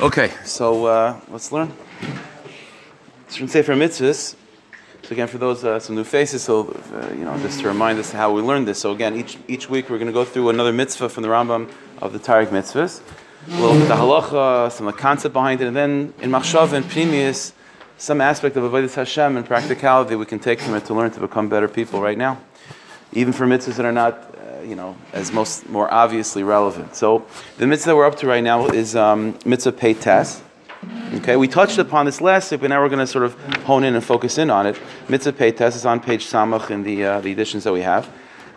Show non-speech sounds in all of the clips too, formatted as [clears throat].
Okay, so uh, let's learn. It's from Sefer Mitzvahs. So again, for those uh, some new faces, so uh, you know, just to remind us how we learned this. So again, each each week we're going to go through another mitzvah from the Rambam of the Taryag mitzvahs. We'll look at the halacha, some of the concept behind it, and then in Machshav and Pnimius, some aspect of Avodah Hashem and practicality we can take from it to learn to become better people right now, even for mitzvahs that are not, you know, as most more obviously relevant. So the mitzvah that we're up to right now is um, mitzvah pei tes. Okay, we touched upon this last week, but now we're going to sort of hone in and focus in on it. Mitzvah pei tes is on page samach in the uh, the editions that we have.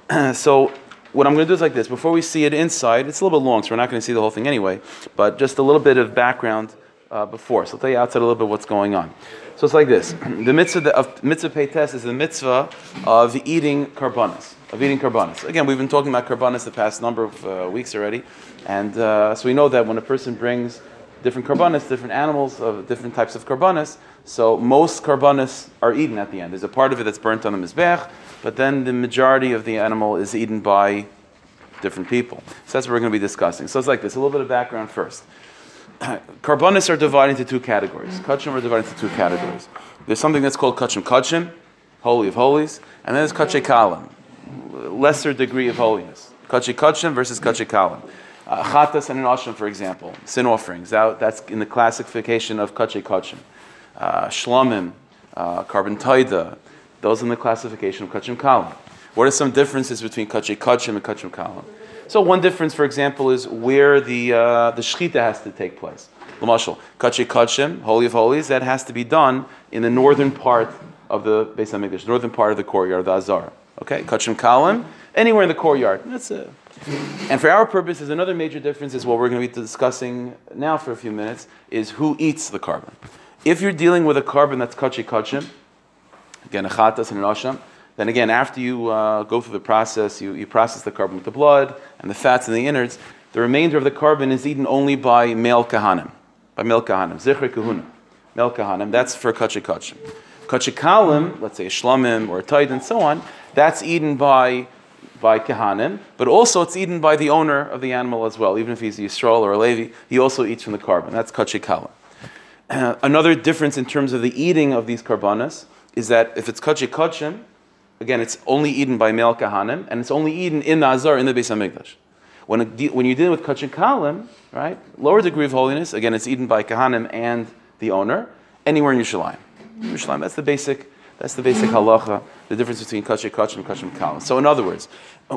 [clears throat] so what I'm going to do is like this. Before we see it inside, it's a little bit long, so we're not going to see the whole thing anyway. But just a little bit of background uh, before. So I'll tell you outside a little bit what's going on. So it's like this: [clears throat] the mitzvah of mitzvah peites is the mitzvah of eating karbanis, of eating karbanis. Again, we've been talking about karbanis the past number of uh, weeks already, and uh, so we know that when a person brings different karbanis, different animals of different types of karbanis, so most karbanis are eaten at the end. There's a part of it that's burnt on the mizbech, but then the majority of the animal is eaten by different people. So that's what we're going to be discussing. So it's like this: a little bit of background first. [clears throat] Karbonis are divided into two categories. Kachim are divided into two categories. There's something that's called kachim kachim, holy of holies, and then there's kache kalim, lesser degree of holiness. Kache kachim versus kache kalim. Uh, chatas and an asham, for example, sin offerings. That, that's in the classification of kache kachim. Uh, shlamim, uh, carbon taida, those in the classification of kachim kalim. What are some differences between kache kachim and kachim kalim? So one difference, for example, is where the uh, the shechita has to take place. Lamashal, kachi kachim, holy of holies, that has to be done in the northern part of the Beis Hamikdash, northern part of the courtyard, the Azar. Okay, kachim kalim, anywhere in the courtyard. That's it. And for our purposes, another major difference is what we're going to be discussing now for a few minutes is who eats the carbon. If you're dealing with a carbon that's kachi kachim, again a chatas and an then again, after you uh, go through the process, you, you process the carbon with the blood and the fats and the innards, the remainder of the carbon is eaten only by male kahanim, by male kahanim, zichri kahuna, male kahanim. That's for kachikachim. Kachikalim, let's say a shlamim or a taid and so on, that's eaten by by kahanim, but also it's eaten by the owner of the animal as well. Even if he's a Yisrael or a Levi, he also eats from the carbon. That's kachikalim. [clears throat] Another difference in terms of the eating of these karbanas is that if it's kachikachim, again, it's only eaten by male kahanim, and it's only eaten in the azar in the Beis Hamikdash. When, when you're dealing with kachin kalim, right, lower degree of holiness, again, it's eaten by kahanim and the owner, anywhere in Yerushalayim. That's the basic, that's the basic halacha, the difference between kachin kachin and kachin kalim. So, in other words,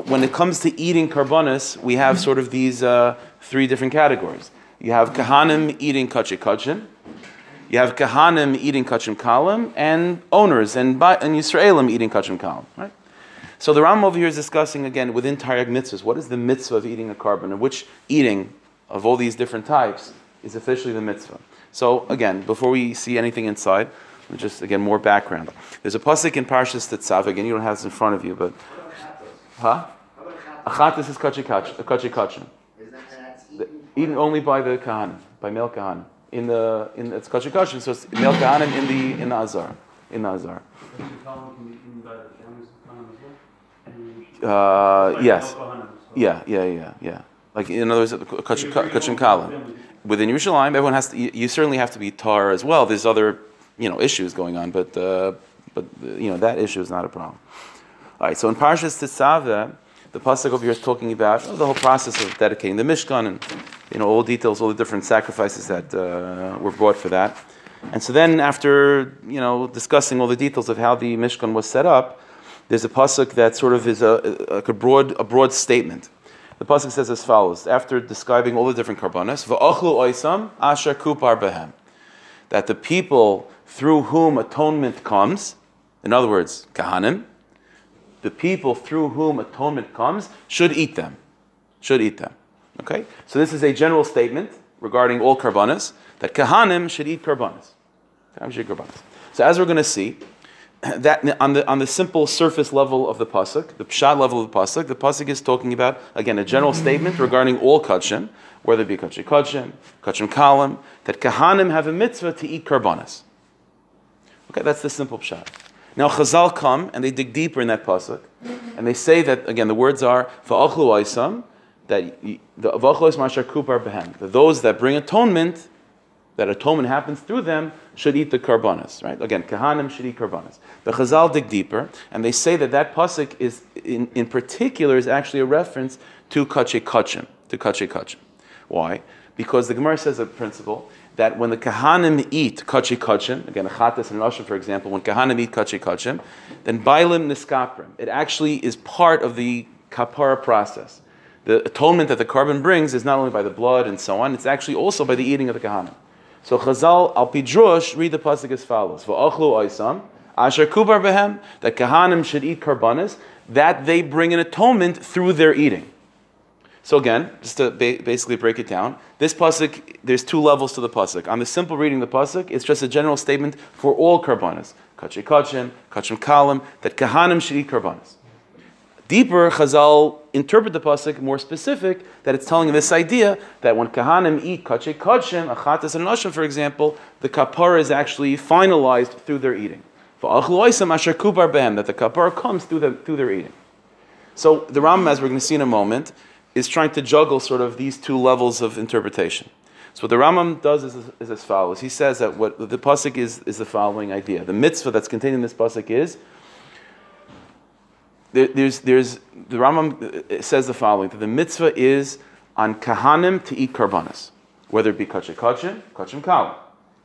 when it comes to eating karbonis, we have sort of these uh, three different categories. You have kahanim eating kachin kachin, you have kahanim eating kachim kalim, and owners and, and Yisraelim eating kachim kalim. Right? So the Ram over here is discussing again within Taryag mitzvahs, what is the mitzvah of eating a carbon, and which eating of all these different types is officially the mitzvah. So again, before we see anything inside, just again more background. There's a pasuk in Parshas Tetzav. Again, you don't have this in front of you, but huh? Achatis is kachikachim. Eaten only by the kahanim, by male kahanim in the in it's kosher, so it's male kahanim in the in the azar in the azar. Uh, yes. Yeah, yeah, yeah, yeah. Like in other words, kachim kalim. Within Yerushalayim, everyone has to. You, you, certainly have to be tar as well. There's other, you know, issues going on, but uh, but you know that issue is not a problem. All right. So in Parshas Tetzaveh, the pasuk over here is talking about oh, the whole process of dedicating the Mishkan and you know all details, all the different sacrifices that uh, were brought for that. And so then, after you know discussing all the details of how the Mishkan was set up, there's a pasuk that sort of is a, a, a broad a broad statement. The pasuk says as follows: After describing all the different karbanas, va'achlu oisam asher kupar behem, that the people through whom atonement comes, in other words, kahanim, the people through whom atonement comes should eat them, should eat them. Okay, so this is a general statement regarding all karbanas that kahanim should eat karbanas. So as we're going to see, [clears throat] that on the on the simple surface level of the pasuk, the pshat level of the pasuk, the pasuk is talking about again a general statement regarding all kachim, whether it be kachim kachim, kachim kalim, that kahanim have a mitzvah to eat karbanas. Okay, that's the simple pshat. Now Chazal come and they dig deeper in that pasuk, and they say that again the words are va'achlu that the avachos mashar kupar behem, those that bring atonement that atonement happens through them, should eat the karbanas, right? Again, kahanim should eat karbanas. The Chazal dig deeper, and they say that that pasuk is, in, in particular, is actually a reference to kache kachim, to kache kachim. Why? Because the Gemara says a principle that when the kahanim eat kachi kachim, again, a chatas and Russia, for example, when kahanim eat kachi kachim, then bailim niskaprim. It actually is part of the kapara process. The atonement that the carbon brings is not only by the blood and so on, it's actually also by the eating of the kahanim. So Chazal al pidrush read the pasuk as follows: Va'achlu oisam asher kubar behem that kahanim should eat karbanis that they bring an atonement through their eating. So again, just to ba- basically break it down, this pasuk there's two levels to the pasuk. On the simple reading of the pasuk, it's just a general statement for all karbanas, kachim kachim, kachim kalim, that kahanim should eat karbanas. Deeper, Chazal interpret the pasuk more specific that it's telling this idea that when kahanim eat kachay kachim, achatas and nashim, for example, the kapara is actually finalized through their eating. That the kapara comes through, the, through their eating. So the Ram, as we're going to see in a moment, is trying to juggle sort of these two levels of interpretation. So what the Rambam does is, is as follows. He says that what the pasuk is is the following idea. The mitzvah that's contained in this pasuk is there, there's, there's, the Rambam uh, says the following, that the mitzvah is on kahanim to eat karbanas, whether it be kachem, kachem kalim.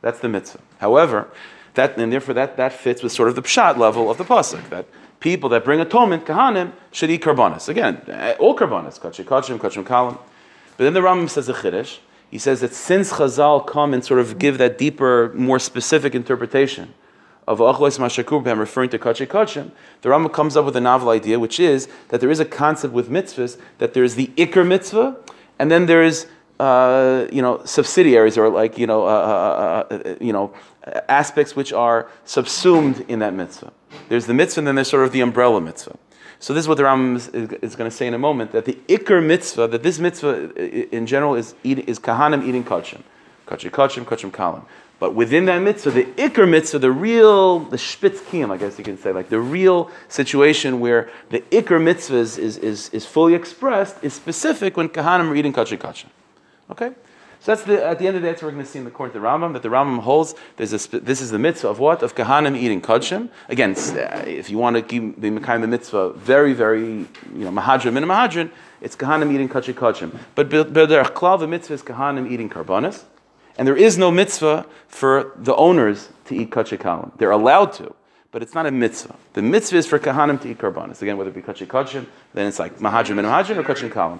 That's the mitzvah. However, that, and therefore that, that fits with sort of the pshat level of the pasuk, that people that bring atonement, kahanim, should eat karbanas. Again, uh, all karbanas, kachem kachem, kachem kalim. But then the Rambam says a chiddush. He says that since Chazal come and sort of give that deeper, more specific interpretation, of Achlois Mashakur referring to Kachay Kachim, the Rambam comes up with a novel idea, which is that there is a concept with mitzvahs that there is the Iker mitzvah, and then there is uh, you know subsidiaries or like you know uh, uh, uh, uh you know aspects which are subsumed in that mitzvah. There's the mitzvah, and then there's sort of the umbrella mitzvah. So this is what the Rambam is, is, going to say in a moment that the Iker mitzvah, that this mitzvah in general is is kahanim eating kachim, kachim kachim, kachim kalim. But within that mitzvah, the ikr mitzvah, the real, the spitz kiyam, I guess you can say, like the real situation where the ikr mitzvah is, is, is, is fully expressed, is specific when kahanim are eating kachim kachim. Okay? So that's the, at the end of the day, that's what we're going to see in the court of the Rambam, that the Rambam holds, there's a, this is the mitzvah of what? Of kahanim eating kachim. Again, uh, if you want to keep the of mitzvah very, very, you know, mahadrin, min mahadrin, it's kahanim eating kachim kachim. But the mitzvah is kahanim eating karbanis. And there is no mitzvah for the owners to eat kachikalim. They're allowed to, but it's not a mitzvah. The mitzvah is for kahanim to eat karbanis. Again, whether it be kachikachim, then it's like mahajim and mahajim or kachin kalim.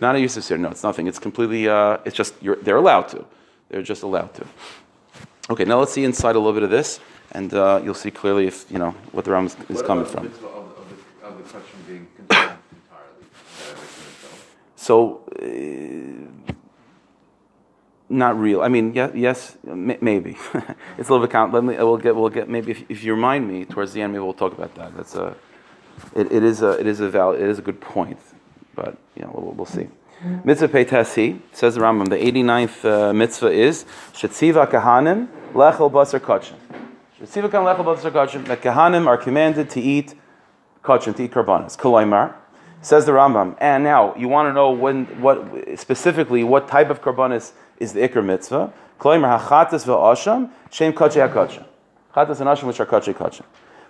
Not a subsidiary. Not a. No, it's nothing. It's completely. Uh, it's just they're allowed to. They're just allowed to. Okay, now let's see inside a little bit of this, and uh, you'll see clearly if you know what the Ram is, is coming from. Of, of, of the. So. Uh, not real. I mean, yeah, yes, maybe. [laughs] it's a little bit count. Let me. We'll get. We'll get. Maybe if, if, you remind me towards the end, maybe we'll talk about that. That's a. It, it is a. It is a valid. It is a good point, but know we'll, we'll see. Mitzvah Peitasi says the Rambam. The 89th uh, mitzvah is Shetziva Kahanim Lechel Basar Kachin. Shetziva Kahanim Lechel Basar Kachin. That Kahanim are commanded to eat Kachin, to eat karbanas. Kolaimar. Says the Rambam. And now you want to know when, what specifically what type of karbanis is the Iker mitzvah. Kloimer hachatas ve'asham, shem kachay hakachem. Chatas and asham, which are kachay kachem.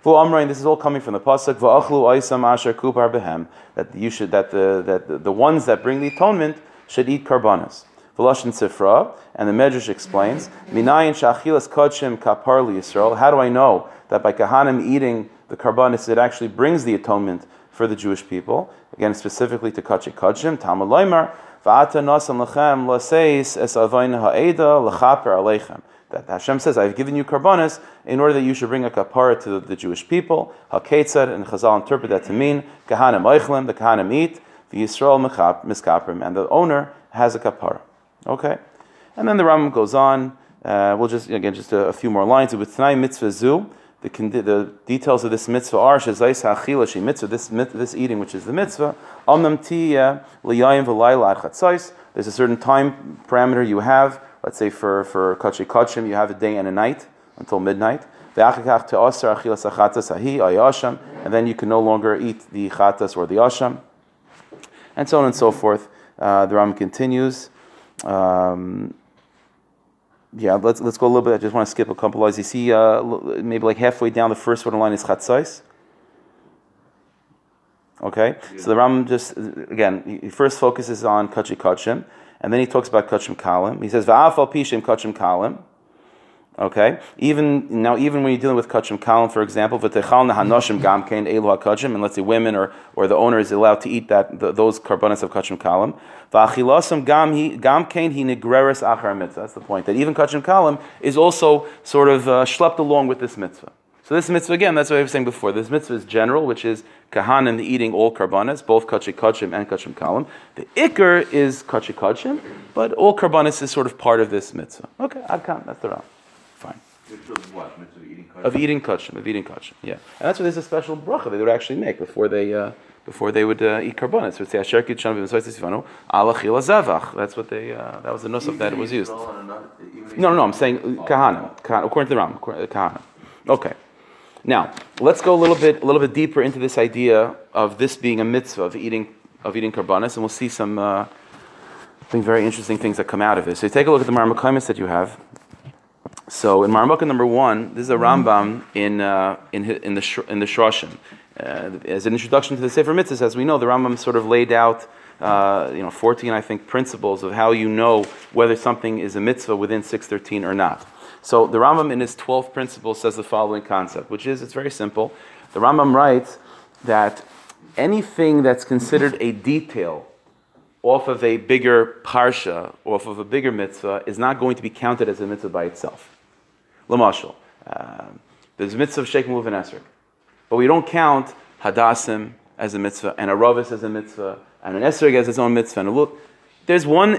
Amrain, this is all coming from the pasuk va'achlu oisam asher kupar behem that you should that the that the, the ones that bring the atonement should eat karbanas. V'lashin sifra and the Medrash explains minayin shachilas kachem kapar Yisrael. How do I know that by kahanim eating the karbanis it actually brings the atonement for the Jewish people? Again, specifically to kachay kachem. Talmud that Hashem says, I've given you karbanis in order that you should bring a kapara to the, Jewish people. HaKetzad, and Chazal interpret that to mean, Kahanim Eichlim, the Kahanim eat, the Yisrael Miskaprim, and the owner has a kapara. Okay? And then the Rambam goes on. Uh, we'll just, again, just a, a few more lines. With Tanai Mitzvah Zu, the, the details of this mitzvah are shezais ha'achila she mitzvah this this eating which is the mitzvah amnam liyayim v'layla. There's a certain time parameter you have. Let's say for for kachi kachim you have a day and a night until midnight. And then you can no longer eat the chatas or the asham, and so on and so forth. Uh, the Ram continues. Um, Yeah, let's let's go a little bit. I just want to skip a couple lines. You see, uh, maybe like halfway down the first one line is chatzais. Okay, so the Ram just again he he first focuses on kachi kachim, and then he talks about kachim kalim. He says va'afal pishim kachim kalim. Okay, even now, even when you're dealing with kachim kalim, for example, v'techal hanoshim gam kein elu hakachim, and let's say women or, or the owner is allowed to eat that th those karbanas of kachim kalim. V'achilasam gam hi gam kein hi negreres achar mitzvah. That's the point. That even kachim kalim is also sort of uh, schlepped along with this mitzvah. So this mitzvah again, that's what I was saying before. This mitzvah is general, which is kahanim the eating all karbanas, both kachim kachim and kachim kalim. The ikr is kachim kachim, but all karbanas is sort of part of this mitzvah. Okay, adkan, that's the Ram. Mitzvah of what? Mitzvah of eating kosher? of eating kachim, of eating kachim. Yeah, and that's why there's a special bracha that they would actually make before they uh, before they would uh, eat karbonis. So it's say asher kitchan v'misoyis ala chila zavach. That's what they. Uh, that was the nusach that was used. Even if it's not- even if No, no, no. I'm saying uh, kahanim, kahanim, according to the Ram, kahanim. Okay. Now let's go a little bit a little bit deeper into this idea of this being a mitzvah of eating of eating karbonis, and we'll see some. Uh, very interesting things that come out of it. So you take a look at the Marmakaimis that you have. So in Marmukah number one, this is a Rambam in uh, in in the in the Shoshim. Uh, as an introduction to the Sefer Mitzvahs, as we know, the Rambam sort of laid out, uh, you know, 14, I think, principles of how you know whether something is a mitzvah within 613 or not. So the Rambam in his 12th principle says the following concept, which is, it's very simple. The Rambam writes that anything that's considered a detail off of a bigger parsha, off of a bigger mitzvah, is not going to be counted as a mitzvah by itself. Lamashal, uh, there's a mitzvah of Sheikh Muluv and Esrog, but we don't count Hadassim as a mitzvah, and a as a mitzvah, and an Esrog as its own mitzvah. And a look, there's one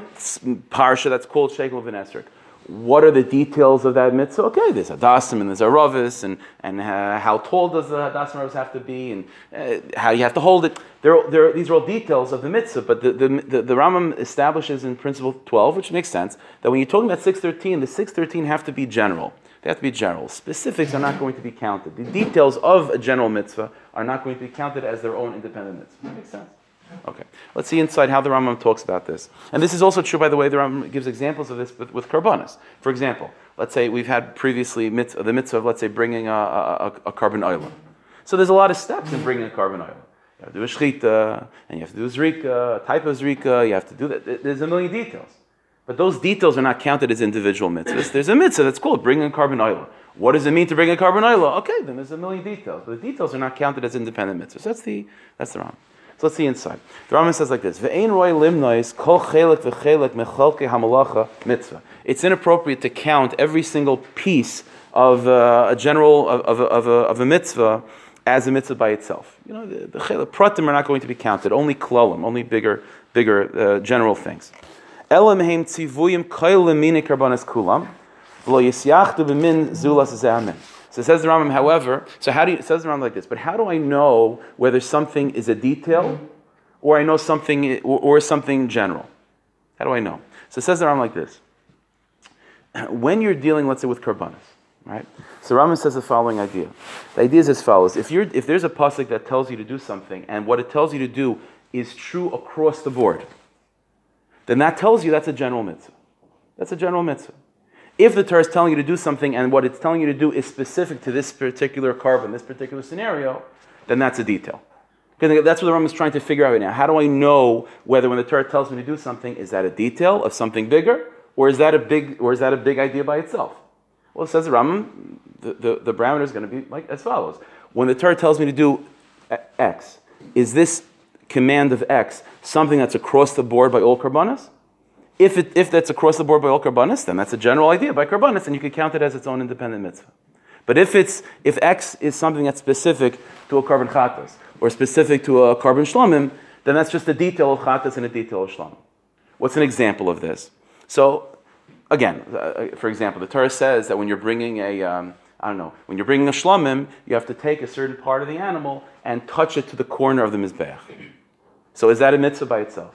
parsha that's called Sheikh Muluv and Esrog. What are the details of that mitzvah? Okay, there's Hadassim and there's a Ravis, and, and uh, how tall does the Hadassim Ravis have to be, and uh, how you have to hold it. They're, they're, these are all details of the mitzvah, but the, the, the, the Rambam establishes in principle 12, which makes sense, that when you're talking about 613, the 613 have to be general. They have to be general. Specifics are not going to be counted. The details of a general mitzvah are not going to be counted as their own independent mitzvah. That makes sense? Okay. Let's see inside how the Rambam talks about this. And this is also true, by the way, the Rambam gives examples of this with, with. For example, let's say we've had previously mitzvah, the mitzvah of, let's say, bringing a, a, a, a carbon oil. So there's a lot of steps in bringing a carbon oil. You have to do a shchita, and you have to do a zrika, a type of zrika, you have to do that. There's a million details. But those details are not counted as individual mitzvahs. There's a mitzvah that's called bringing carbon oil. What does it mean to bring a carbon oil? Okay, then there's a million details. But the details are not counted as independent mitzvahs. That's the that's the Ram. So let's see inside. The Rambam says like this: Ve'ein roy limnois kol chelik v'chelik mechalke hamalacha mitzvah. It's inappropriate to count every single piece of uh, a general of, of, a, of, a, of a mitzvah as a mitzvah by itself. You know, the, the pratim are not going to be counted. Only klolim, only bigger, bigger uh, general things. Elam heim tzivuyim koilim mini karbanas kulam, v'lo b'min zulas ze'amin. So it says the Rambam, however, so how do you, it says the Rambam like this, but how do I know whether something is a detail or I know something, or, or something general? How do I know? So it says the Rambam like this. When you're dealing, let's say, with karbanas, right? So Rambam says the following idea. The idea is as follows. If, you're, if there's a pasuk that tells you to do something, and what it tells you to do is true across the board, then that tells you that's a general mitzvah. That's a general mitzvah. If the Torah is telling you to do something and what it's telling you to do is specific to this particular carbon, this particular scenario, then that's a detail. Because that's what the Rambam is trying to figure out right now. How do I know whether when the Torah tells me to do something, is that a detail of something bigger, or is that a big, or is that a big idea by itself? Well, it says the Rambam, the, the, the parameter is going to be like as follows. When the Torah tells me to do uh, X, is this command of X something that's across the board by all karbanas? If, it, if that's across the board by all karbanas, then that's a general idea by karbanas, and you can count it as its own independent mitzvah. But if it's if X is something that's specific to a carbon chatas or specific to a carbon shlamim, then that's just a detail of chatas and a detail of shlamim. What's an example of this? So, again, uh, for example, the Torah says that when you're bringing a um, I don't know, when you're bringing a shlamim, you have to take a certain part of the animal and touch it to the corner of the mizbeach. So is that a mitzvah by itself?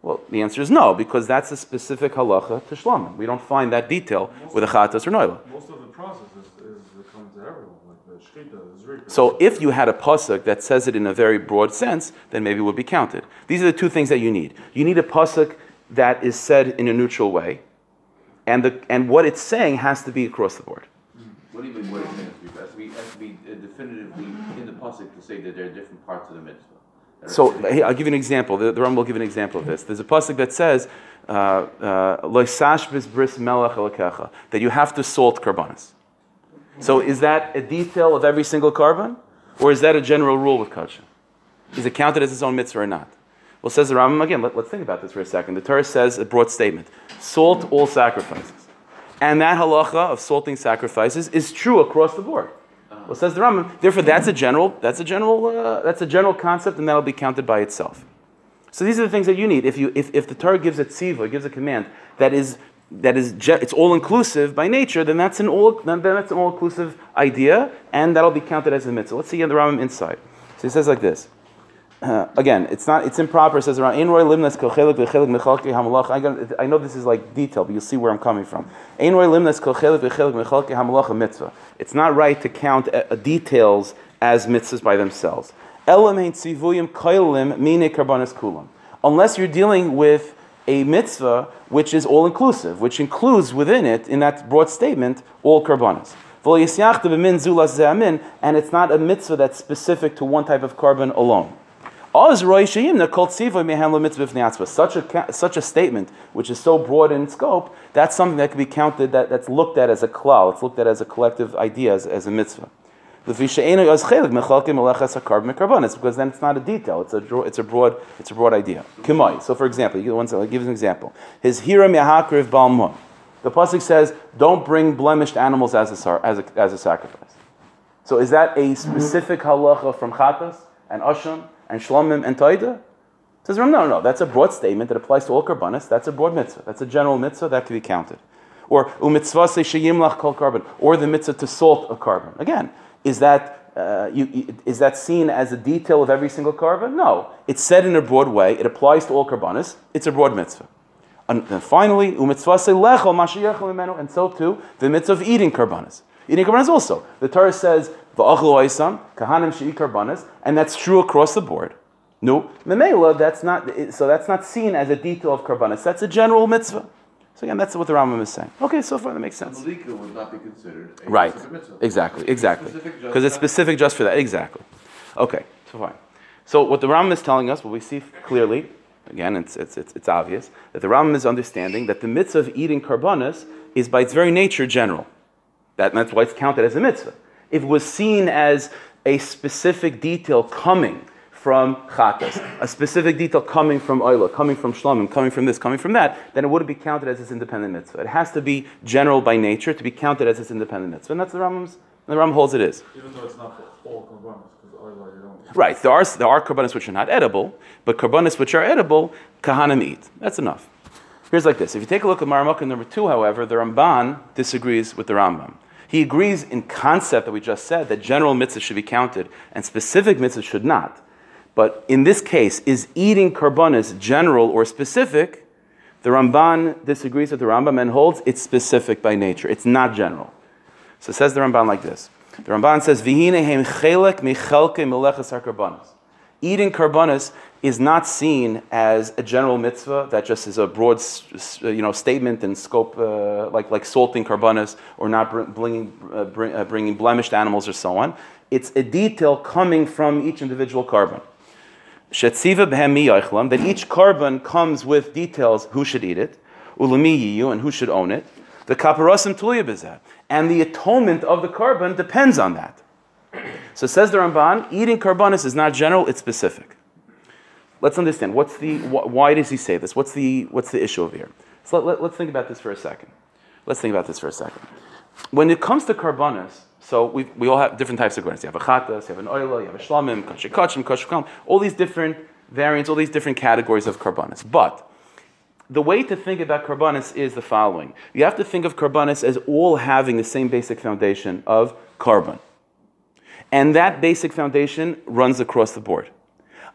Well, the answer is no, because that's a specific halacha to shlamim. We don't find that detail with a chatas or noila. Most of the process is, is comes to everyone, like the shchita, the zrika. So if you had a pasuk that says it in a very broad sense, then maybe it would be counted. These are the two things that you need. You need a pasuk that is said in a neutral way, and the and what it's saying has to be across the board. What do you mean, what it means? It has to be, has to be uh, definitively in the pasuk to say that there are different parts of the mitzvah. So hey, I'll give you an example. The, the Ram will give an example of this. There's a pasuk that says, uh, uh, "Loisash bis bris melech that you have to salt karbanis. So is that a detail of every single carbon, or is that a general rule with kosher? Is it counted as its own mitzvah or not? Well, says the Rambam again. Let, us think about this for a second. The Torah says a broad statement: salt all sacrifices, and that halacha of salting sacrifices is true across the board. Well, says the Rambam. Therefore, that's a general. That's a general. Uh, that's a general concept, and that'll be counted by itself. So these are the things that you need. If you if, if the Torah gives a tziva, gives a command that is that is it's all inclusive by nature, then that's an all then that's an all inclusive idea, and that'll be counted as a mitzvah. Let's see in the Rambam inside. So he says like this. Uh, again, it's not it's improper. It says around Ein roy limnas v'chelik mechalki hamalach. I know this is like detail, but you'll see where I'm coming from. Ein roy limnas v'chelik mechalki hamalach mitzvah. It's not right to count uh, uh, details as mitzvahs by themselves. Elam ein tzivuyim koilim mine karbanis kulam. Unless you're dealing with a mitzvah which is all inclusive, which includes within it, in that broad statement, all ze'amin, And it's not a mitzvah that's specific to one type of carbon alone. Such a such a statement, which is so broad in scope, that's something that can be counted, that, that's looked at as a klal, it's looked at as a collective idea, as, as a mitzvah. Because then it's not a detail, it's a it's a broad it's a broad idea. So for example, you one. I'll give an example. His hira mehakriv balmun. The pasuk says, "Don't bring blemished animals as a as a, as a sacrifice." So is that a specific halacha from Chatas and Asham and Shlomim and Taida? Says Ram, no, no. That's a broad statement that applies to all karbanis. That's a broad mitzvah. That's a general mitzvah that can be counted. Or umitzvah se sheyimlach kol carbon, or the mitzvah to salt a carbon. Again, is that uh, you, is that seen as a detail of every single carbon? No, it's said in a broad way. It applies to all karbanis. It's a broad mitzvah. And then finally, umitzvah se lechol mashiyachol imenu, and so too the mitzvah of eating karbanis. Eating karbanis also. The Torah says kahanim and that's true across the board. No, memela, that's not. So that's not seen as a detail of karbanis. That's a general mitzvah. So again, that's what the Rambam is saying. Okay, so far that makes sense. Malika would not be considered a Right. mitzvah. Exactly. Exactly. Because it's specific just for that. Exactly. Okay. So fine. So what the Rambam is telling us, what we see clearly, again, it's, it's, it's, it's obvious that the Rambam is understanding that the mitzvah of eating karbanis is by its very nature general. That, that's why it's counted as a mitzvah. If it was seen as a specific detail coming from chatas, a specific detail coming from oila, coming from shlomim, coming from this, coming from that, then it wouldn't be counted as its independent mitzvah. It has to be general by nature to be counted as its independent mitzvah, and that's the Rambam's. The Ram holds it is. Even though it's not all components, because I like you. Right. There are there are karbanis which are not edible, but karbanis which are edible, kahanim eat. That's enough. Here's like this. If you take a look at Maramukah number two, however, the Ramban disagrees with the Rambam. He agrees in concept that we just said that general mitzvahs should be counted and specific mitzvahs should not. But in this case, is eating karbanis general or specific? The Ramban disagrees with the Rambam and holds it's specific by nature. It's not general. So says the Ramban like this. The Ramban says. Eating karbanis is not seen as a general mitzvah that just is a broad, s- you know, statement and scope, uh, like like salting karbanis or not bringing uh, bring, uh, bringing blemished animals or so on. It's a detail coming from each individual carbon. That each carbon comes with details who should eat it, ulami yiyu, and who should own it. The kaparosim tulia b'zeh. And the atonement of the carbon depends on that. So says the Ramban, eating karbanis is not general, it's specific. Let's understand, what's the, wh- why does he say this? What's the, what's the issue over here? So let, us think about this for a second. Let's think about this for a second. When it comes to karbanis, so we, we all have different types of karbanis. You have a chatas, you have an oila, you have a shlamim, kosher kachim, kosher kalam, all these different variants, all these different categories of karbanis. But the way to think about karbanis is the following. You have to think of karbanis as all having the same basic foundation of carbon. And that basic foundation runs across the board.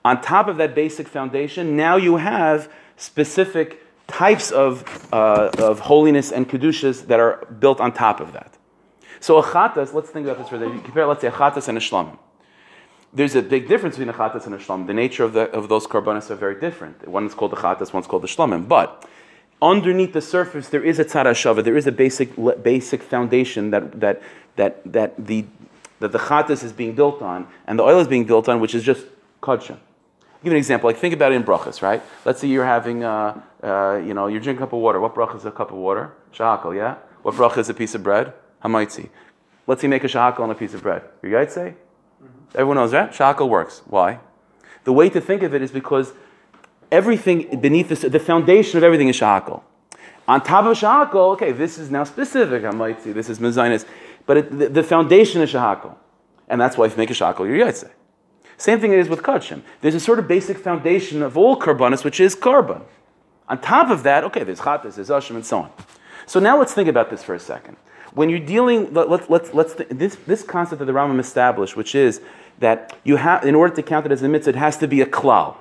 On top of that basic foundation, now you have specific types of, uh, of holiness and kedushas that are built on top of that. So a let's think about this for a second. Compare, let's say, a and a shlamim. There's a big difference between a and a shlamim. The nature of, the, of those karbanis are very different. One is called the chatas, one's called the shlamim. But underneath the surface there is a tzara there is a basic basic foundation that that that that the that the chatas is being built on and the oil is being built on, which is just kadsha. Give an example. Like think about it in brachas, right? Let's say you're having, uh, uh, you know, you're drinking a cup of water. What bracha is a cup of water? Shahakal, yeah. What bracha is a piece of bread? Hamaitzi. Let's say you make a shahakal on a piece of bread. You guys say? Everyone knows that shahakal works. Why? The way to think of it is because everything beneath this, the foundation of everything is shahakal. On top of shahakal, okay, this is now specific. Hamaitzi. This is mezainis, but it, the, the, foundation is shahakal, and that's why if you make a shahakal, you're yaitse. Same thing it is with kachim. There's a sort of basic foundation of all karbanis, which is carbon. On top of that, okay, there's chatas, there's ashim, and so on. So now let's think about this for a second. When you're dealing, let, let, let's, let's th- this, this concept that the Rambam established, which is that you have, in order to count it as a mitzvah, it has to be a klal,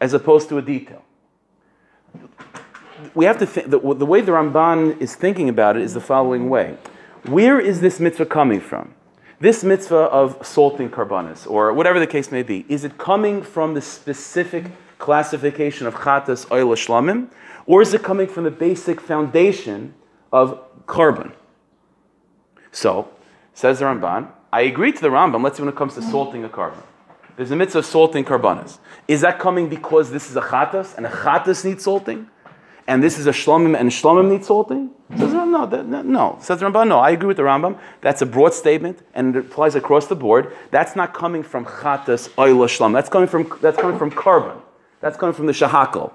as opposed to a detail. We have to think, the, the way the Ramban is thinking about it is the following way. Where is this mitzvah coming from? This mitzvah of salting karbanis, or whatever the case may be, is it coming from the specific classification of chatas oil shlamim, or is it coming from the basic foundation of carbon? So, says the Ramban, I agree to the Rambam, let's say when it comes to salting a carbon. There's a mitzvah of salting karbanis. Is that coming because this is a chatas, and a chatas needs salting? and this is a shlomim and shlomim need salting? Says no, that, no. Says the Rambam, no. I agree with the Rambam. That's a broad statement and it applies across the board. That's not coming from chatas oila shlom. That's coming from that's coming from carbon. That's coming from the shahakal,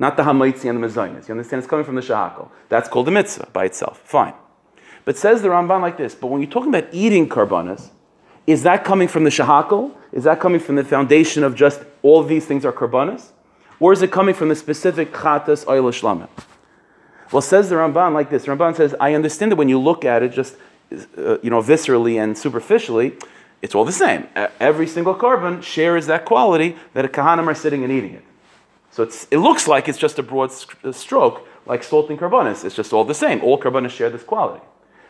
not the hamaitzi and the mezainis. You understand? It's coming from the shahakal. That's called the mitzvah by itself. Fine. But says the Ramban like this. But when you're talking about eating karbanas, is that coming from the shahakal? Is that coming from the foundation of just all these things are karbanas? Or is it coming from the specific chatas oil shlama? Well, says the Ramban like this. Ramban says, I understand that when you look at it just, uh, you know, viscerally and superficially, it's all the same. Every single carbon shares that quality that a kahanim are sitting and eating it. So it looks like it's just a broad stroke, like salt and carbonis. It's just all the same. All carbonis share this quality.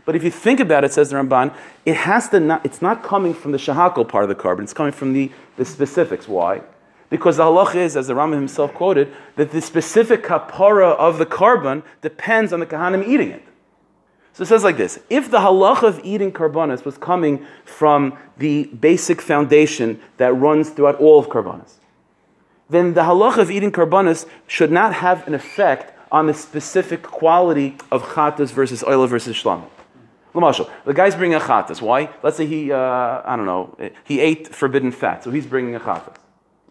But if you think about it, says the Ramban, it has to not, it's not coming from the shahakal part of the carbon, it's coming from the, the specifics. Why? Because the halach is, as the Rambam himself quoted, that the specific kapara of the carbon depends on the kahanim eating it. So it says like this: If the halach of eating karbanis was coming from the basic foundation that runs throughout all of karbanis, then the halach of eating karbanis should not have an effect on the specific quality of chatas versus oil versus shlam. Lamashal, the guy's bringing a chatas. Why? Let's say he, uh, I don't know, he ate forbidden fat, so he's bringing a chatas.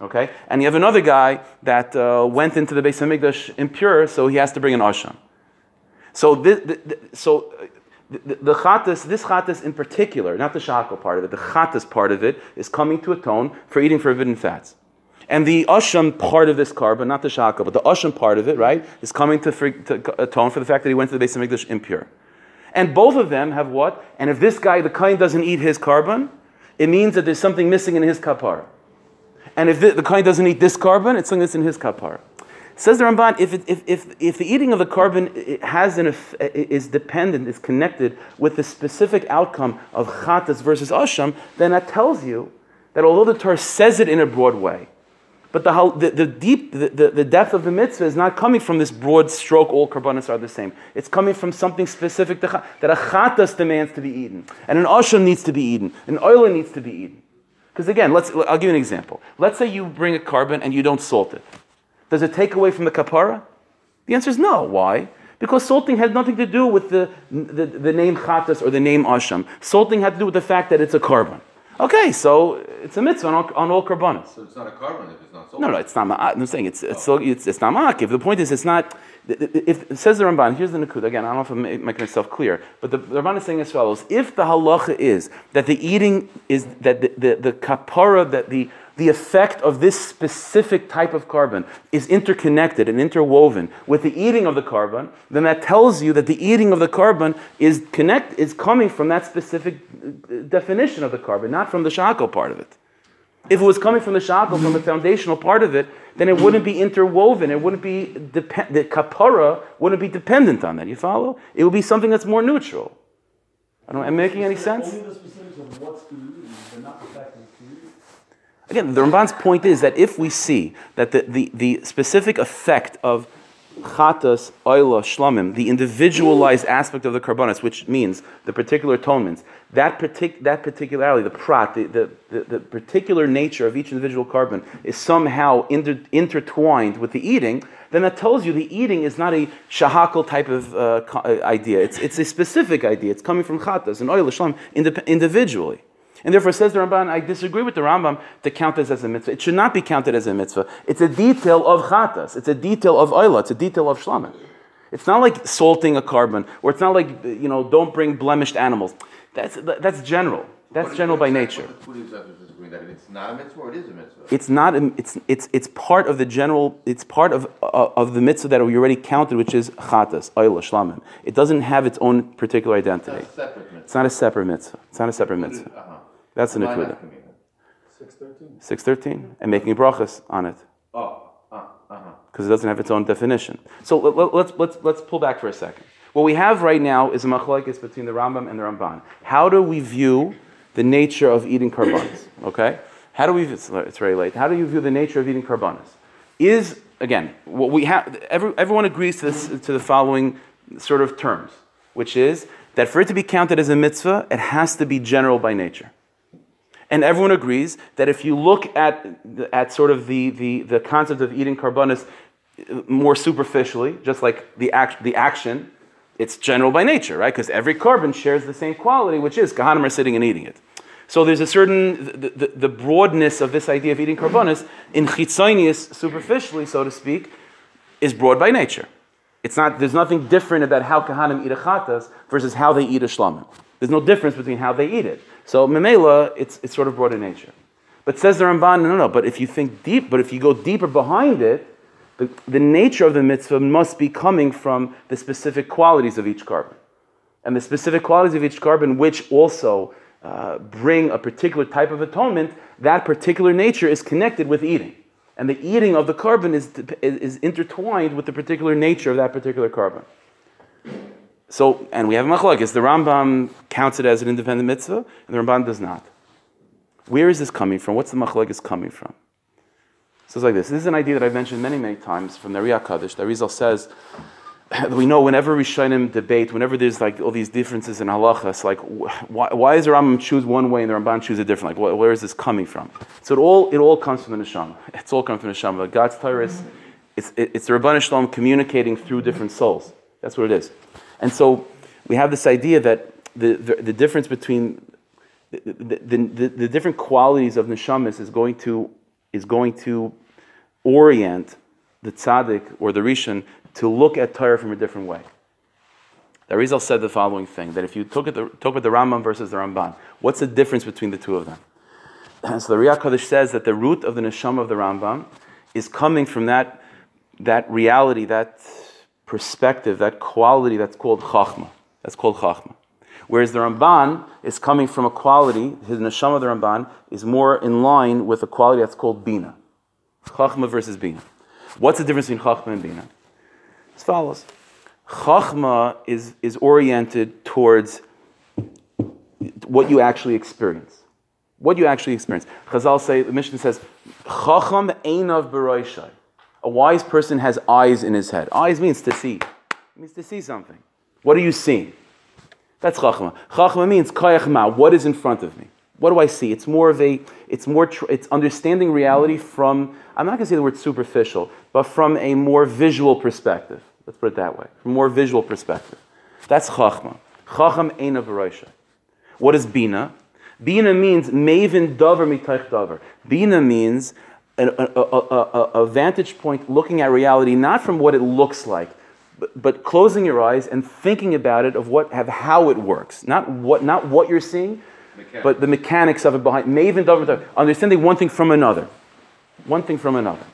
Okay? And you have another guy that uh, went into the Beis Hamikdash impure, so he has to bring an asham. So, this, the, so uh, the, the chatas, this chatas in particular, not the shakal part of it, the chatas part of it is coming to atone for eating forbidden fats. And the asham part of this carbon, not the shakal, but the asham part of it, right, is coming to, to atone for the fact that he went to the Beis Hamikdash impure. And both of them have what? And if this guy, the kain, doesn't eat his carbon, it means that there's something missing in his kapar. And if the, the kohen doesn't eat this carbon, it's something that's in his kapar. Says the Ramban, if, it, if, if, if the eating of the carbon has an, is dependent, is connected with the specific outcome of chatas versus asham, then that tells you that although the Torah says it in a broad way, but the, the, the deep, the, the, depth of the mitzvah is not coming from this broad stroke, all karbanas are the same. It's coming from something specific to, that a chatas demands to be eaten, and an asham needs to be eaten, an oil needs to be eaten. Because again, let's, I'll give you an example. Let's say you bring a carbon and you don't salt it. Does it take away from the kapara? The answer is no. Why? Because salting had nothing to do with the, the, the name chatas or the name asham. Salting had to do with the fact that it's a carbon. Okay, so it's a mitzvah on all, on all karbanas. So it's not a carbon if it's not salt. No, no, it's not. I'm saying it's it's, oh. it's, it's not ma'akiv. The point is, it's not. If it says the Ramban, here's the nakud again. I don't know if I'm making myself clear, but the, the Ramban is saying as follows: If the halacha is that the eating is that the the, the kapara that the the effect of this specific type of carbon is interconnected and interwoven with the eating of the carbon, then that tells you that the eating of the carbon is connect is coming from that specific uh, definition of the carbon, not from the shakal part of it. If it was coming from the shakal, from the foundational part of it, then it wouldn't be interwoven. It wouldn't be depend. The kapara wouldn't be dependent on that. You follow? It would be something that's more neutral. I don't. Am I making any sense? Again, the Ramban's point is that if we see that the, the, the specific effect of chatas, oila, shlamim, the individualized aspect of the karbonis, which means the particular atonements, that, partic- that particularity, the prat, the, the, the, the particular nature of each individual carbon is somehow inter- intertwined with the eating, then that tells you the eating is not a shahakal type of uh, uh, idea. It's, it's a specific idea. It's coming from chatas and oil, shlamim, individually. And therefore, says the Ramban, I disagree with the Rambam to count this as a mitzvah. It should not be counted as a mitzvah. It's a detail of chatas. It's a detail of oila. It's a detail of shlamim. It's not like salting a carbon, or it's not like, you know, don't bring blemished animals. That's, that's general. That's What- general by what- nature. what the disagree that it's not a mitzvah or it is a mitzvah? It's not, a- it's, it's, it's part of the general, it's part of, uh, of the mitzvah that we already counted, which is chatas, oila, shlamim. It doesn't have its own particular It's identity. not a separate mitzvah. It's not a separate mitzvah. It's not a separate mitzvah. That's the nekuda. me then? Six thirteen. 613, and making brachas on it. Oh, uh, uh-huh. because it doesn't have its own definition. So let, let, let's, let's, let's pull back for a second. What we have right now is a machlokes between the Rambam and the Ramban. How do we view the nature of eating karbanis? [coughs] Okay? How do we, it's, it's very late, how do you view the nature of eating karbanis? Is, again, what we have, every, everyone agrees to, this, to the following sort of terms, which is that for it to be counted as a mitzvah, it has to be general by nature. And everyone agrees that if you look at, at sort of the, the, the concept of eating carbonis uh, more superficially, just like the, act, the action, it's general by nature, right? Because every carbon shares the same quality, which is Kahanim are sitting and eating it. So there's a certain, the, the, the broadness of this idea of eating carbonis in chitzonius, superficially, so to speak, is broad by nature. It's not, there's nothing different about how Kahanim eat a chatas versus how they eat a shlamim. There's no difference between how they eat it. So memela, it's, it's sort of broad in nature. But says the Ramban, no, no, no. But if you think deep, but if you go deeper behind it, the, the nature of the mitzvah must be coming from the specific qualities of each carbon. And the specific qualities of each carbon, which also uh, bring a particular type of atonement, that particular nature is connected with eating. And the eating of the carbon is, is intertwined with the particular nature of that particular carbon. So, and we have a machlokes. The Rambam counts it as an independent mitzvah, and the Ramban does not. Where is this coming from? What's the machlokes coming from? So it's like this. This is an idea that I've mentioned many, many times from the Riyah Kaddish. The Rizal says we know whenever we Rishonim debate, whenever there's like all these differences in halacha, it's like why, why does the Rambam choose one way and the Ramban choose a different? Like wh- where is this coming from? So it all it all comes from the neshama. It's all comes from the neshama. God's Torah is it's, it's the Rabban Shalom communicating through different souls. That's what it is. And so we have this idea that the, the, the difference between the, the, the, different qualities of neshamas is going to is going to orient the tzaddik or the rishon to look at Torah from a different way. The Rizal said the following thing: that if you took at the talk about the Rambam versus the Ramban, what's the difference between the two of them? And [clears throat] So the Riyah Kaddish says that the root of the neshama of the Rambam is coming from that that reality, that perspective, that quality that's called chachma. That's called chachma. Whereas the Ramban is coming from a quality, his neshama the Ramban is more in line with a quality that's called bina. Chachma versus bina. What's the difference between chachma and bina? As follows. Chachma is, is oriented towards what you actually experience. What you actually experience. Chazal say, the Mishnah says, Chacham einav beroishai. A wise person has eyes in his head. Eyes means to see. It means to see something. What are you seeing? That's chachma. Chachma means kayach ma. What is in front of me? What do I see? It's more of a. It's more. Tr- it's understanding reality from. I'm not going to say the word superficial, but from a more visual perspective. Let's put it that way. From a more visual perspective. That's chachma. Chacham eina v'roisha. What is bina? Bina means maven davar mitaych davar. Bina means a, a, a, vantage point looking at reality not from what it looks like, but, but closing your eyes and thinking about it of what have how it works. Not what not what you're seeing, but the mechanics of it behind. Maven mitaych. Understanding one thing from another. One thing from another.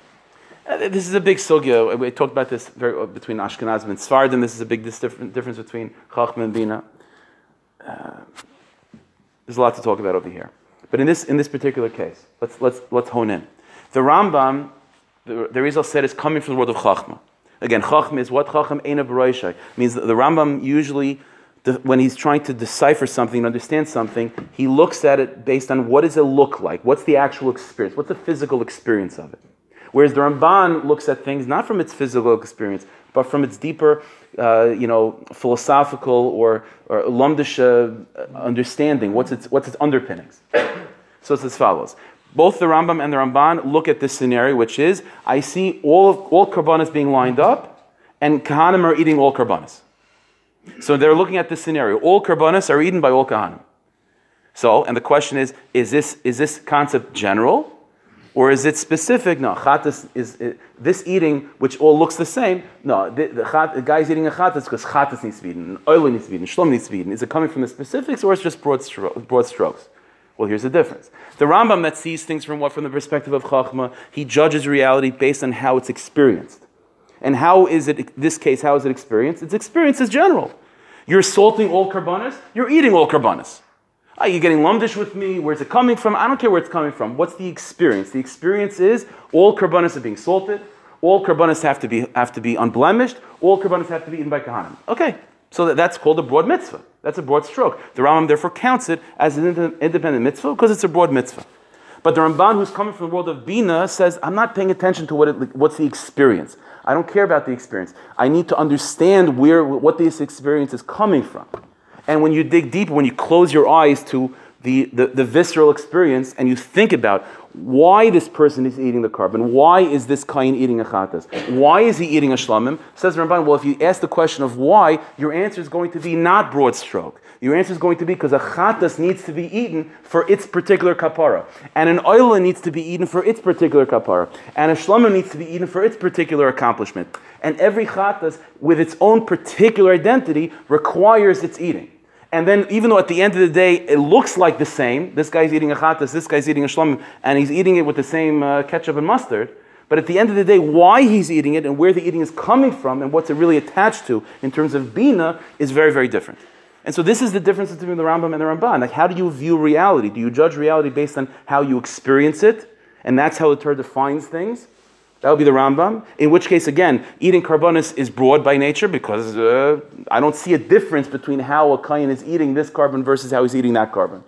Uh, This is a big sugya. We talked about this very, uh, between Ashkenazim and Sfardim. This is a big dis- different difference between Chachma and Bina. Uh, there's a lot to talk about over here. But in this, in this particular case, let's, let's, let's hone in. The Rambam, the, the Rizal said, is coming from the world of Chachma. Again, Chachma is what Chacham Eina B'roishai. Means the Rambam usually, when he's trying to decipher something, and understand something, he looks at it based on what does it look like? What's the actual experience? What's the physical experience of it? Whereas the Ramban looks at things not from its physical experience, but from its deeper, uh, you know, philosophical or, or lumdish uh, understanding. What's its, what's its underpinnings? [coughs] So it's as follows. Both the Rambam and the Ramban look at this scenario, which is I see all, all karbanas being lined up, and kahanim are eating all karbanas. So they're looking at this scenario. All karbanas are eaten by all kahanim. So, and the question is, is this, is this concept general? Or is it specific? No, chatas is, is this eating, which all looks the same. No, the, the, chat, the guy's eating a chatas because chatas needs to be eaten, oil needs to be eaten, shlom needs to be eaten. Is it coming from the specifics or is it just broad, stro- broad strokes? Well, here's the difference. The Rambam that sees things from what, from the perspective of Chachma, he judges reality based on how it's experienced. And how is it, this case, how is it experienced? Its experience as general. You're salting all karbanas, you're eating all karbanas. Are ah, you getting lumdish with me? Where's it coming from? I don't care where it's coming from. What's the experience? The experience is all karbanas are being salted, all karbanas have to be, have to be unblemished, all karbanas have to be eaten by kahanim. Okay, so that, that's called a broad mitzvah. That's a broad stroke. The Rambam therefore counts it as an independent mitzvah because it's a broad mitzvah. But the Ramban, who's coming from the world of Bina, says, I'm not paying attention to what it, what's the experience. I don't care about the experience. I need to understand where, what this experience is coming from. And when you dig deep, when you close your eyes to the, the, the, visceral experience and you think about why this person is eating the korban, why is this kain eating a chatas, why is he eating a shlamim, says Ramban, well, if you ask the question of why, your answer is going to be not broad stroke. Your answer is going to be because a chatas needs to be eaten for its particular kapara, and an oila needs to be eaten for its particular kapara, and a shlamim needs to be eaten for its particular accomplishment. And every chatas, with its own particular identity, requires its eating. And then, even though at the end of the day it looks like the same, this guy's eating a chatas, this guy's eating a shlom, and he's eating it with the same uh, ketchup and mustard. But at the end of the day, why he's eating it and where the eating is coming from and what's it really attached to in terms of bina is very, very different. And so this is the difference between the Rambam and the Ramban. Like, how do you view reality? Do you judge reality based on how you experience it, and that's how the Torah defines things? That would be the Rambam. In which case, again, eating karbonis is broad by nature because uh, I don't see a difference between how a kayan is eating this korban versus how he's eating that korban.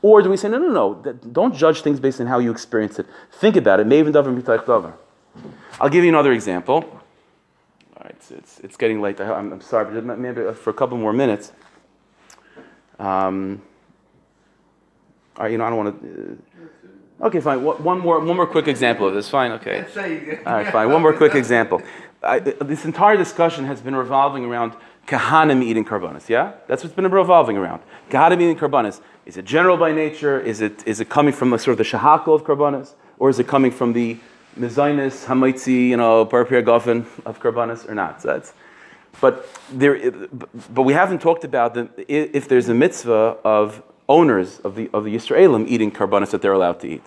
Or do we say, no, no, no, don't judge things based on how you experience it. Think about it. Maven davar mitayich davar. I'll give you another example. All right, it's, it's, it's getting late. I'm, I'm, sorry, but maybe for a couple more minutes. Um, all right, you know, I don't want to. Uh, Okay, fine. One more, one more quick example of this. Fine, okay. All right, fine. One more quick example. I, this entire discussion has been revolving around kahanim eating karbanis. Yeah, that's what's been revolving around. Kahanim eating karbanis. Is it general by nature? Is it is it coming from the sort of the shahakal of karbanis, or is it coming from the mezainis hamaitzi, you know, parpia gofen of karbanis, or not? So that's. But there, but we haven't talked about the, if there's a mitzvah of owners of the, of the Yisraelim eating karbanis that they're allowed to eat.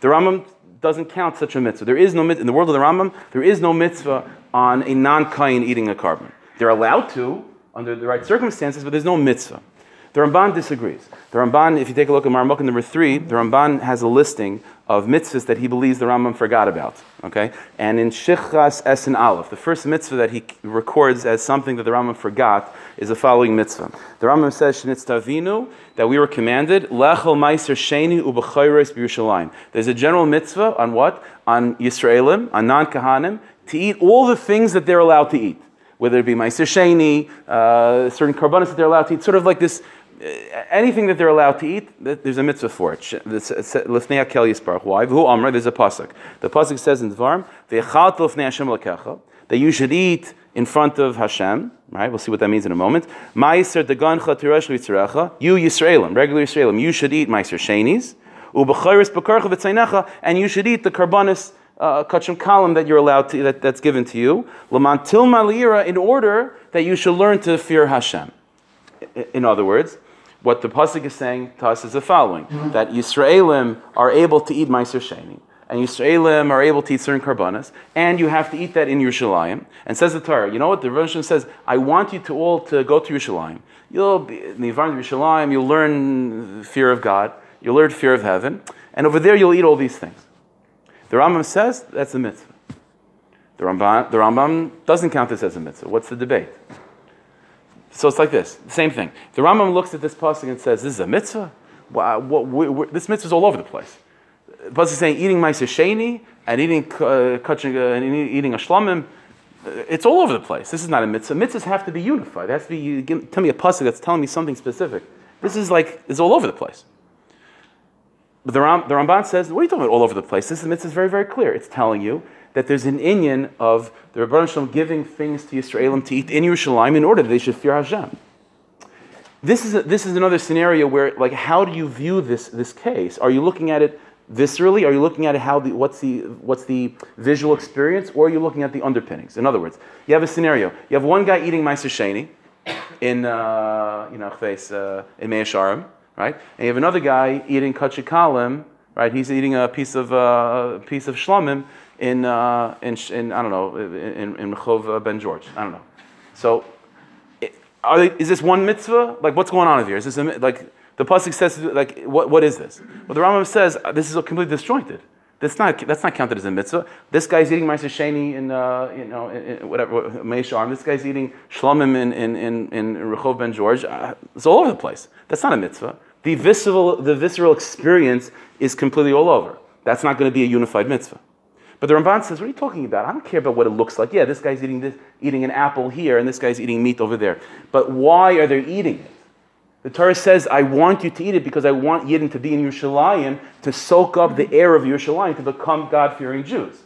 The Rambam doesn't count such a mitzvah. There is no mitzvah, in the world of the Rambam, there is no mitzvah on a non-kain eating a korban. They're allowed to under the right circumstances, but there's no mitzvah. The Ramban disagrees. The Ramban, if you take a look at Marmukah number three, the Ramban has a listing of mitzvahs that he believes the Rambam forgot about. Okay, and in Shichas Es Aleph, the first mitzvah that he records as something that the Rambam forgot is the following mitzvah. The Rambam says Shnitztavinu that we were commanded Lechel Meiser Sheni Ubechayres B'Yushalayim. There's a general mitzvah on what on Yisraelim, on non Kahanim, to eat all the things that they're allowed to eat whether it be Meiser Sheni, uh, certain karbanis that they're allowed to eat, sort of like this anything that they're allowed to eat, there's a mitzvah for it. Lifnei kel yisparach. Why? Who amra? There's a pasuk. The pasuk says in Dvarim, "Ve'echalt lifnei Hashem lekecha." That you should eat in front of Hashem. Right? We'll see what that means in a moment. Ma'aser degancha tiresh l'yitzarecha. You Yisraelim, regular Yisraelim, you should eat ma'aser shenis. And you should eat the karbanis uh, kachim kalam that you're allowed to that, that's given to you. Lamantil malira, in order that you should learn to fear Hashem. In other words, what the pasuk is saying to us is the following: mm-hmm. that Yisraelim are able to eat Meiser Sheni, and Yisraelim are able to eat certain karbanas, and you have to eat that in Yerushalayim. And says the Torah, you know what the Rosh says? I want you to all to go to Yerushalayim. You'll be in the environment of Yerushalayim. You'll learn fear of God. You'll learn fear of heaven, and over there you'll eat all these things. The Rambam says that's a mitzvah. The Rambam, the Rambam doesn't count this as a mitzvah. What's the debate? So it's like this, same thing. The Rambam looks at this pasuk and says, "This is a mitzvah. What, what, this mitzvah is all over the place." The pasuk is saying eating ma'aser sheni and eating uh, uh, and eating a shlomim. It's all over the place. This is not a mitzvah. Mitzvahs have to be unified. It has to be, give, tell me a pasuk that's telling me something specific. This is like, it's all over the place. But the, Ram, the Ramban says, what are you talking about all over the place? This mitzvah is very, very clear. It's telling you that there's an inyan of the Rebbeinu Shalom giving things to Yisraelim to eat in Yerushalayim in order that they should fear Hashem. This is, a, this is another scenario where, like, how do you view this, this case? Are you looking at it viscerally? Are you looking at how the, what's, the, what's the visual experience? Or are you looking at the underpinnings? In other words, you have a scenario. You have one guy eating Meiser Sheni in, uh, you know, face, uh, in Mea Sharim, right? And you have another guy eating Kachikalim, right? He's eating a piece of, uh, piece of Shlomim in, uh, in, in, I don't know, in, in Rehov Ben George. I don't know. So, are they, is this one mitzvah? Like, what's going on here? Is this a, like the pasuk says? Like, what, what is this? Well, the Rambam says uh, this is completely disjointed. That's not that's not counted as a mitzvah. This guy's eating Meiser Sheni in uh, you know in, in whatever Mea Sharim. This guy's eating Shlomim in in in, in Rehov Ben George. Uh, it's all over the place. That's not a mitzvah. The visceral the visceral experience is completely all over. That's not going to be a unified mitzvah. But the Ramban says, what are you talking about? I don't care about what it looks like. Yeah, this guy's eating this, eating an apple here, and this guy's eating meat over there. But why are they eating it? The Torah says, I want you to eat it because I want Yidden to be in Yerushalayim, to soak up the air of Yerushalayim, to become God-fearing Jews.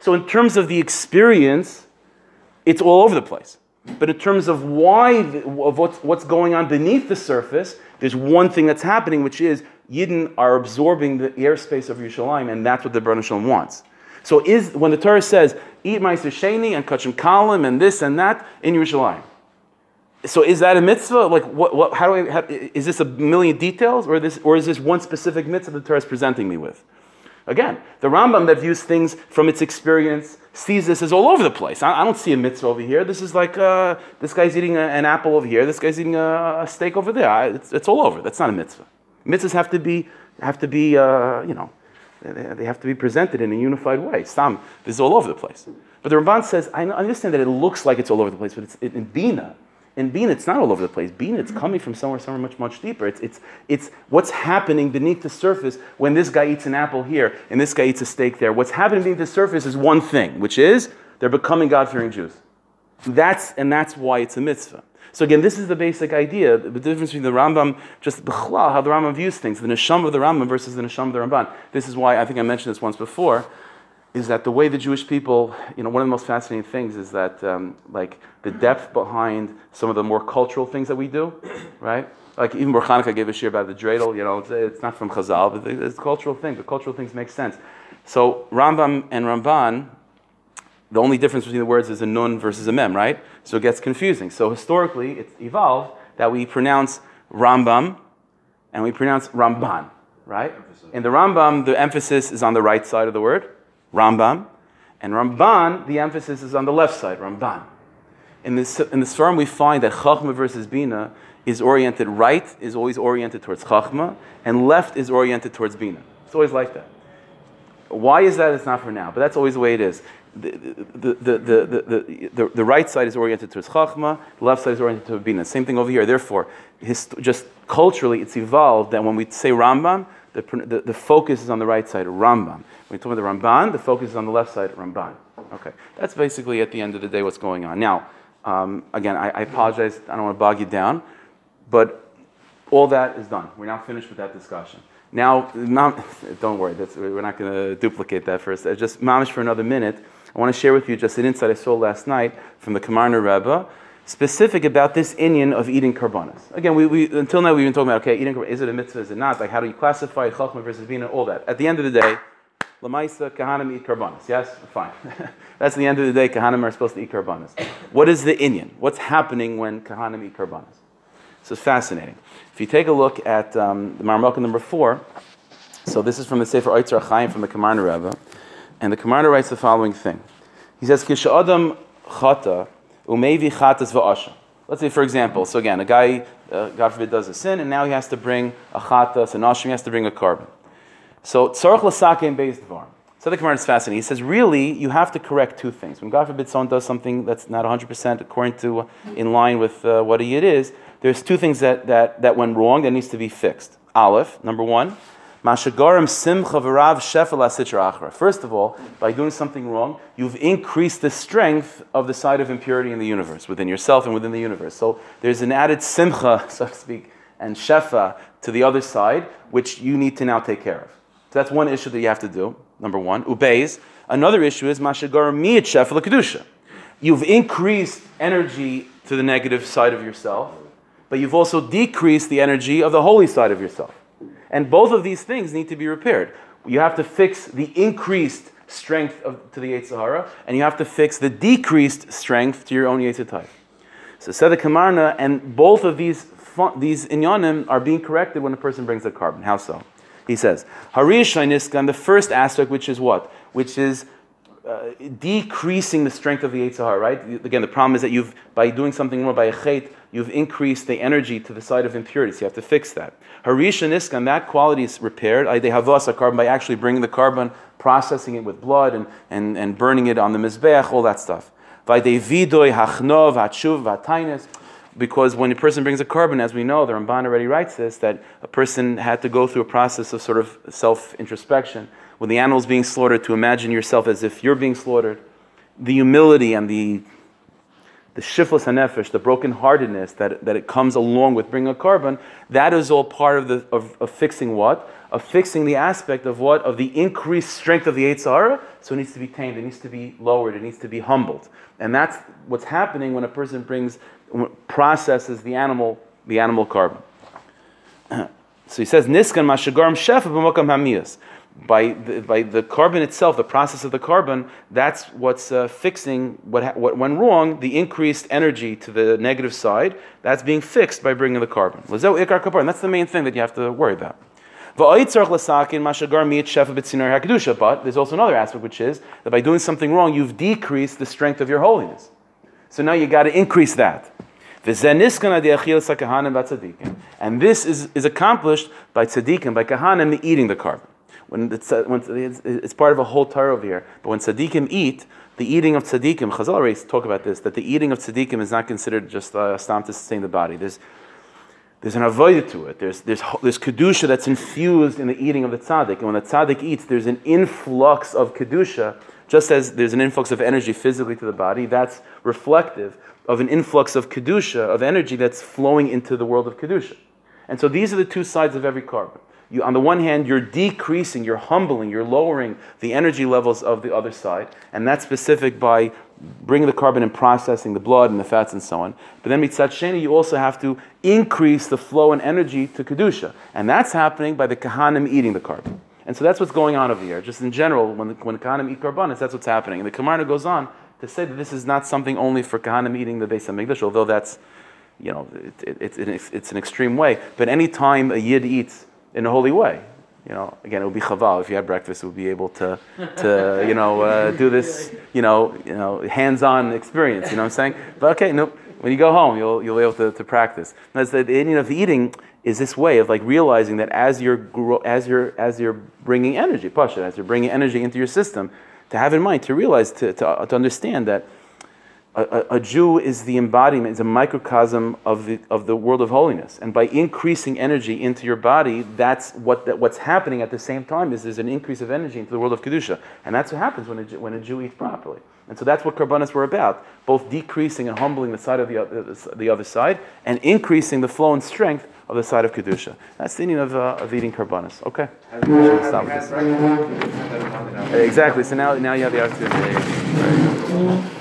So in terms of the experience, it's all over the place. But in terms of why, of what's, what's going on beneath the surface, there's one thing that's happening, which is Yidden are absorbing the airspace of Yerushalayim, and that's what the Baruch Shalom wants. So is when the Torah says, eat Meiser Sheni and Kachim Kalim and this and that in Yerushalayim. So is that a mitzvah? Like, what, what, how do I, is this a million details or, this, or is this one specific mitzvah the Torah is presenting me with? Again, the Rambam that views things from its experience sees this as all over the place. I, I don't see a mitzvah over here. This is like uh, this guy's eating a, an apple over here. This guy's eating a, a steak over there. I, it's, it's all over. That's not a mitzvah. Mitzvahs have to be have to be uh, you know they uh, they have to be presented in a unified way. Sam, this is all over the place. But the Ramban says, I understand that it looks like it's all over the place, but it's in Bina. In Bina, it's not all over the place. Bina, it's coming from somewhere, somewhere much, much deeper. It's, it's, it's what's happening beneath the surface when this guy eats an apple here and this guy eats a steak there. What's happening beneath the surface is one thing, which is they're becoming God-fearing Jews. That's, and that's why it's a mitzvah. So again, this is the basic idea, the difference between the Rambam, just b'chlal, how the Rambam views things, the neshama of the Rambam versus the neshama of the Ramban. This is why, I think I mentioned this once before, is that the way the Jewish people, you know, one of the most fascinating things is that, um, like, the depth behind some of the more cultural things that we do, right? Like, even Bar Hanukkah gave a shir about the dreidel, you know, it's, it's not from Chazal, but it's a cultural thing. The cultural things make sense. So, Rambam and Ramban, the only difference between the words is a nun versus a mem, right? So it gets confusing. So historically, it's evolved that we pronounce Rambam and we pronounce Ramban, right? In the Rambam, the emphasis is on the right side of the word, Rambam, and Ramban, the emphasis is on the left side, Ramban. In this, in this form, we find that Chachma versus Bina is oriented right, is always oriented towards Chachma, and left is oriented towards Bina. It's always like that. Why is that? It's not for now, but that's always the way it is. The, the, the, the, the, the, right side is oriented towards Chachma, the left side is oriented towards Bina. Same thing over here. Therefore, his, just culturally, it's evolved that when we say Rambam, the, the, the focus is on the right side, Rambam. When we talk about the Ramban, the focus is on the left side, Ramban. Okay, that's basically at the end of the day what's going on. Now, um, again, I, I apologize, I don't want to bog you down, but all that is done. We're now finished with that discussion. Now, [laughs] don't worry, we're not going to duplicate that first. Uh, Just mamish for another minute. I want to share with you just an insight I saw last night from the Kamarna Rebbe, specific about this inyan of eating karbanas. Again, we, we, until now we've been talking about, okay, eating karbanas, is it a mitzvah, is it not? Like, how do you classify chachma versus bina, all that. At the end of the day, lamaisa, kahanim eat karbanas. Yes? Fine. [laughs] That's the end of the day, kahanim are supposed to eat karbanas. What is the inyan? What's happening when kahanim eat karbanas? So it's fascinating. If you take a look at um, the Marmukah number four, so this is from the Sefer Oitzer Chaim from the Kamarna Rebbe, and the Kamarna writes the following thing. He says, Kisha Adam chata umevi chatas va'asha. Let's say, for example, so again, a guy, uh, God forbid, does a sin, and now he has to bring a chatas, an ashim, he has to bring a korban. So, tzarech l'sakein beis dvar. So the Gemara is fascinating. He says, really, you have to correct two things. When God forbid someone does something that's not 100% according to, in line with uh, what it is, there's two things that, that, that went wrong that needs to be fixed. Aleph, number one, Mashagorim simcha v'rav shefel achra. First of all, by doing something wrong, you've increased the strength of the side of impurity in the universe, within yourself and within the universe. So there's an added simcha, [laughs] so to speak, and shefa to the other side, which you need to now take care of. So that's one issue that you have to do, number one. Ubeis. Another issue is mashagorim miyat shefel kedusha. You've increased energy to the negative side of yourself, but you've also decreased the energy of the holy side of yourself. And both of these things need to be repaired. You have to fix the increased strength of, to the Yetzer Hara, and you have to fix the decreased strength to your own Yetzer Tov. So the Kamarna, and both of these these inyanim are being corrected when a person brings a korban. How so? He says, Harish Shainiskan, the first aspect, which is what? Which is uh, decreasing the strength of the Yitzhar, right? Again, the problem is that you've, by doing something more, by a chait, you've increased the energy to the side of impurities. You have to fix that. Harisha Niskan, that quality is repaired. They have a korban by actually bringing the korban, processing it with blood, and, and, and burning it on the Mizbeach, all that stuff. Because when a person brings a korban, as we know, the Ramban already writes this, that a person had to go through a process of sort of self introspection when the animal's being slaughtered, to imagine yourself as if you're being slaughtered, the humility and the the shiflus hanefesh, the brokenheartedness that, that it comes along with bringing a korban, that is all part of, the, of, of fixing what? Of fixing the aspect of what? Of the increased strength of the Yetzer Hara. So it needs to be tamed, it needs to be lowered, it needs to be humbled. And that's what's happening when a person brings, processes the animal, the animal korban. [clears throat] so he says, Niskan mashagarm shefa b'mokam hamiyas by the, by the korban itself, the process of the korban, that's what's uh, fixing what, ha- what went wrong, the increased energy to the negative side, that's being fixed by bringing the korban. That's the main thing that you have to worry about. But there's also another aspect, which is that by doing something wrong, you've decreased the strength of your holiness. So now you got to increase that. And this is, is accomplished by tzaddikim, by kahanim eating the korban when it's, uh, when it's, it's, part of a whole Torah over here. But when tzaddikim eat, the eating of tzaddikim, Chazal already talk about this, that the eating of tzaddikim is not considered just a stam to sustain the body. There's, there's an avodah to it. There's, there's, there's kedusha that's infused in the eating of the tzaddik. And when the tzaddik eats, there's an influx of kedusha, just as there's an influx of energy physically to the body. That's reflective of an influx of kedusha, of energy that's flowing into the world of kedusha. And so these are the two sides of every korban you, on the one hand, you're decreasing, you're humbling, you're lowering the energy levels of the other side, and that's specific by bringing the korban and processing the blood and the fats and so on. But then mitzat sheni, you also have to increase the flow and energy to kedusha, and that's happening by the kahanim eating the korban. And so that's what's going on over here. Just in general, when the, when the kahanim eat karbanis, that's what's happening. And the Kamarna goes on to say that this is not something only for kahanim eating the Beis Hamikdash, although that's, you know, it, it, it, it's an extreme way. But any time a yid eats in a holy way. You know, again, it would be chaval if you had breakfast. We'd be able to, to you know, uh, do this, you know, you know, hands-on experience. You know what I'm saying? But okay, no. When you go home, you'll you'll be able to, to practice. That's the, inyan of eating is this way of like realizing that as you're as you're as you're bringing energy, pasha, as you're bringing energy into your system, to have in mind, to realize, to, to, to understand that a, a, Jew is the embodiment, is a microcosm of the, of the world of holiness. And by increasing energy into your body, that's what, that, what's happening at the same time is there's an increase of energy into the world of Kedusha. And that's what happens when a, when a Jew eats properly. And so that's what Karbanas were about, both decreasing and humbling the side of the, uh, the other side, and increasing the flow and strength of the side of Kedusha. That's the meaning of, uh, of eating Karbanas. Okay? Exactly. So now, now you have the opportunity.